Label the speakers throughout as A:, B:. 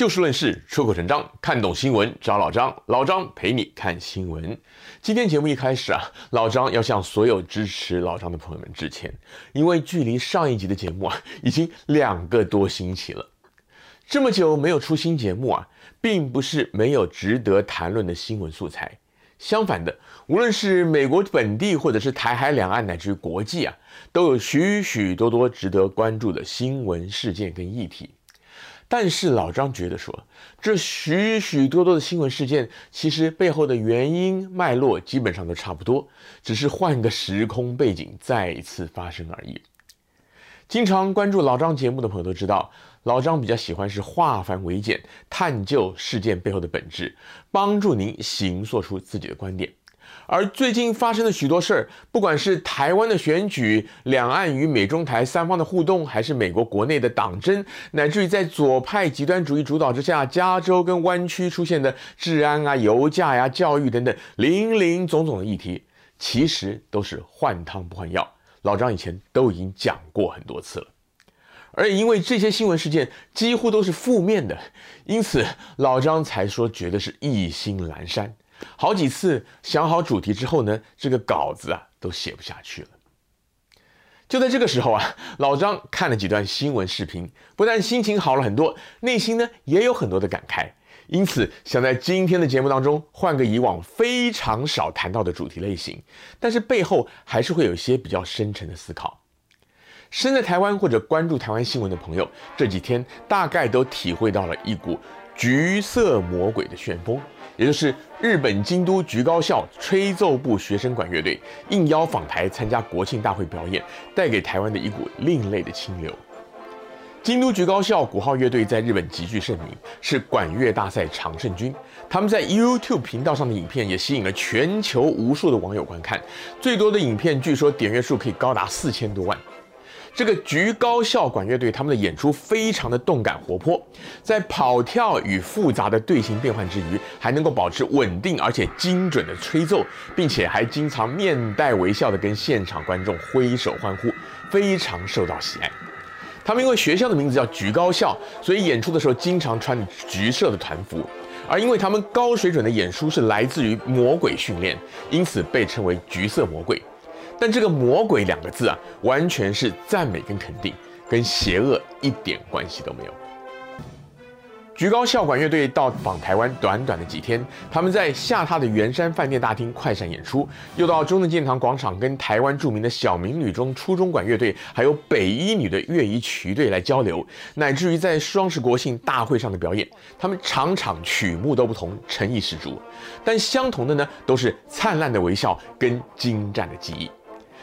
A: 就事论事，出口成章，看懂新闻找老张，老张陪你看新闻。今天节目一开始啊，老张要向所有支持老张的朋友们致歉，因为距离上一集的节目啊，已经两个多星期了。这么久没有出新节目啊，并不是没有值得谈论的新闻素材。相反的，无论是美国本地，或者是台海两岸，乃至于国际啊，都有许许多多值得关注的新闻事件跟议题。但是老张觉得说，这许许多多的新闻事件，其实背后的原因脉络基本上都差不多，只是换个时空背景再一次发生而已。经常关注老张节目的朋友都知道，老张比较喜欢是化繁为简，探究事件背后的本质，帮助您形塑出自己的观点。而最近发生的许多事儿，不管是台湾的选举、两岸与美中台三方的互动，还是美国国内的党争，乃至于在左派极端主义主导之下，加州跟湾区出现的治安啊、油价呀、教育等等林林总总的议题，其实都是换汤不换药。老张以前都已经讲过很多次了，而因为这些新闻事件几乎都是负面的，因此老张才说觉得是意兴阑珊。好几次想好主题之后呢，这个稿子啊都写不下去了。就在这个时候啊，老张看了几段新闻视频，不但心情好了很多，内心呢也有很多的感慨。因此想在今天的节目当中换个以往非常少谈到的主题类型，但是背后还是会有一些比较深沉的思考。身在台湾或者关注台湾新闻的朋友，这几天大概都体会到了一股橘色魔鬼的旋风。也就是日本京都局高校吹奏部学生管乐队应邀访台参加国庆大会表演，带给台湾的一股另类的清流。京都局高校鼓号乐队在日本极具盛名，是管乐大赛常胜军。他们在 YouTube 频道上的影片也吸引了全球无数的网友观看，最多的影片据说点阅数可以高达四千多万。这个橘高校管乐队，他们的演出非常的动感活泼，在跑跳与复杂的队形变换之余，还能够保持稳定而且精准的吹奏，并且还经常面带微笑的跟现场观众挥手欢呼，非常受到喜爱。他们因为学校的名字叫橘高校，所以演出的时候经常穿橘色的团服，而因为他们高水准的演出是来自于魔鬼训练，因此被称为橘色魔鬼。但这个“魔鬼”两个字啊，完全是赞美跟肯定，跟邪恶一点关系都没有。橘高校管乐队到访台湾短短的几天，他们在下榻的圆山饭店大厅快闪演出，又到中正纪念堂广场跟台湾著名的小明女中初中管乐队，还有北一女的乐仪曲队来交流，乃至于在双十国庆大会上的表演，他们场场曲目都不同，诚意十足。但相同的呢，都是灿烂的微笑跟精湛的技艺。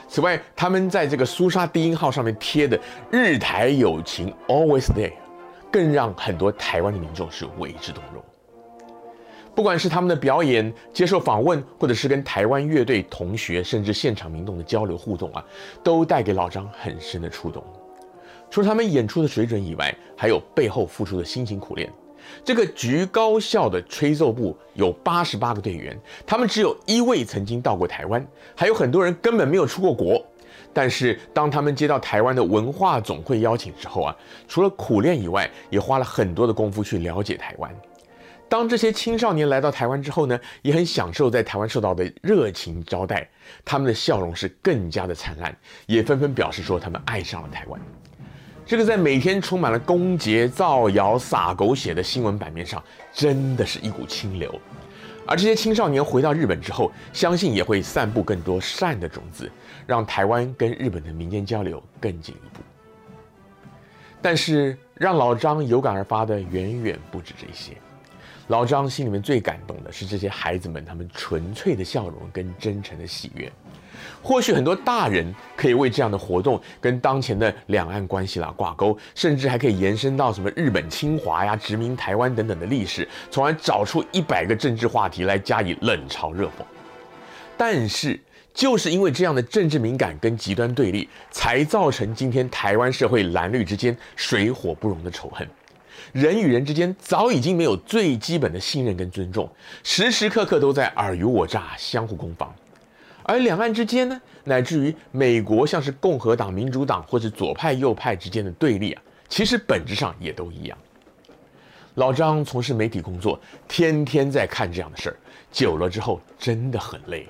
A: 此外，他们在这个苏砂低音号上面贴的“日台友情 Always There”，更让很多台湾的民众是为之动容。不管是他们的表演、接受访问，或者是跟台湾乐队同学，甚至现场民众的交流互动啊，都带给老张很深的触动。除了他们演出的水准以外，还有背后付出的辛勤苦练。这个橘高校的吹奏部有八十八个队员，他们只有一位曾经到过台湾，还有很多人根本没有出过国。但是当他们接到台湾的文化总会邀请之后啊，除了苦练以外，也花了很多的功夫去了解台湾。当这些青少年来到台湾之后呢，也很享受在台湾受到的热情招待，他们的笑容是更加的灿烂，也纷纷表示说他们爱上了台湾。这个在每天充满了攻訐、造谣、撒狗血的新闻版面上，真的是一股清流。而这些青少年回到日本之后，相信也会散布更多善的种子，让台湾跟日本的民间交流更进一步。但是，让老张有感而发的远远不止这些。老张心里面最感动的是这些孩子们，他们纯粹的笑容跟真诚的喜悦。或许很多大人可以为这样的活动跟当前的两岸关系啦挂钩，甚至还可以延伸到什么日本侵华呀、殖民台湾等等的历史，从而找出一百个政治话题来加以冷嘲热讽。但是，就是因为这样的政治敏感跟极端对立，才造成今天台湾社会蓝绿之间水火不容的仇恨。人与人之间早已经没有最基本的信任跟尊重，时时刻刻都在尔虞我诈、相互攻防。而两岸之间呢，乃至于美国像是共和党、民主党或者左派、右派之间的对立啊，其实本质上也都一样。老张从事媒体工作，天天在看这样的事儿，久了之后真的很累。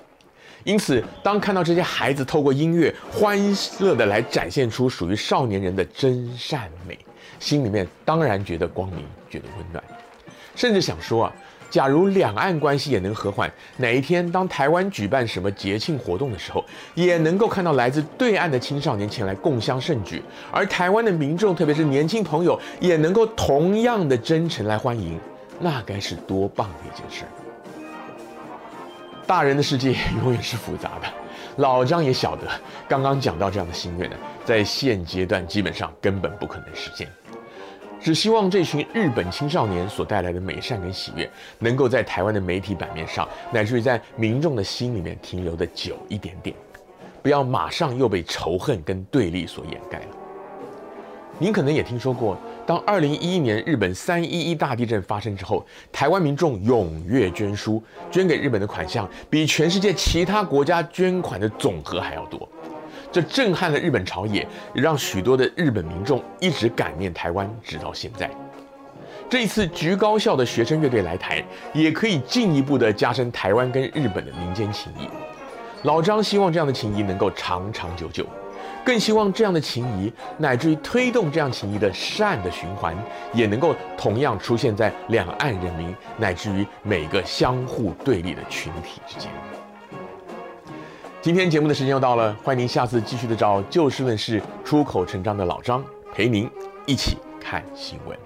A: 因此，当看到这些孩子透过音乐欢乐地来展现出属于少年人的真善美，心里面当然觉得光明，觉得温暖，甚至想说啊，假如两岸关系也能和缓，哪一天当台湾举办什么节庆活动的时候，也能够看到来自对岸的青少年前来共襄盛举，而台湾的民众，特别是年轻朋友，也能够同样的真诚来欢迎，那该是多棒的一件事！大人的世界永远是复杂的，老张也晓得，刚刚讲到这样的心愿呢，在现阶段基本上根本不可能实现。只希望这群日本青少年所带来的美善跟喜悦，能够在台湾的媒体版面上，乃至于在民众的心里面停留的久一点点，不要马上又被仇恨跟对立所掩盖了。您可能也听说过。当二零一一年日本三一一大地震发生之后，台湾民众踊跃捐书，捐给日本的款项比全世界其他国家捐款的总和还要多，这震撼了日本朝野，也让许多的日本民众一直感念台湾，直到现在。这一次菊高校的学生乐队来台，也可以进一步的加深台湾跟日本的民间情谊。老张希望这样的情谊能够长长久久。更希望这样的情谊，乃至于推动这样情谊的善的循环，也能够同样出现在两岸人民，乃至于每个相互对立的群体之间。今天节目的时间又到了，欢迎您下次继续的找就事论事、出口成章的老张陪您一起看新闻。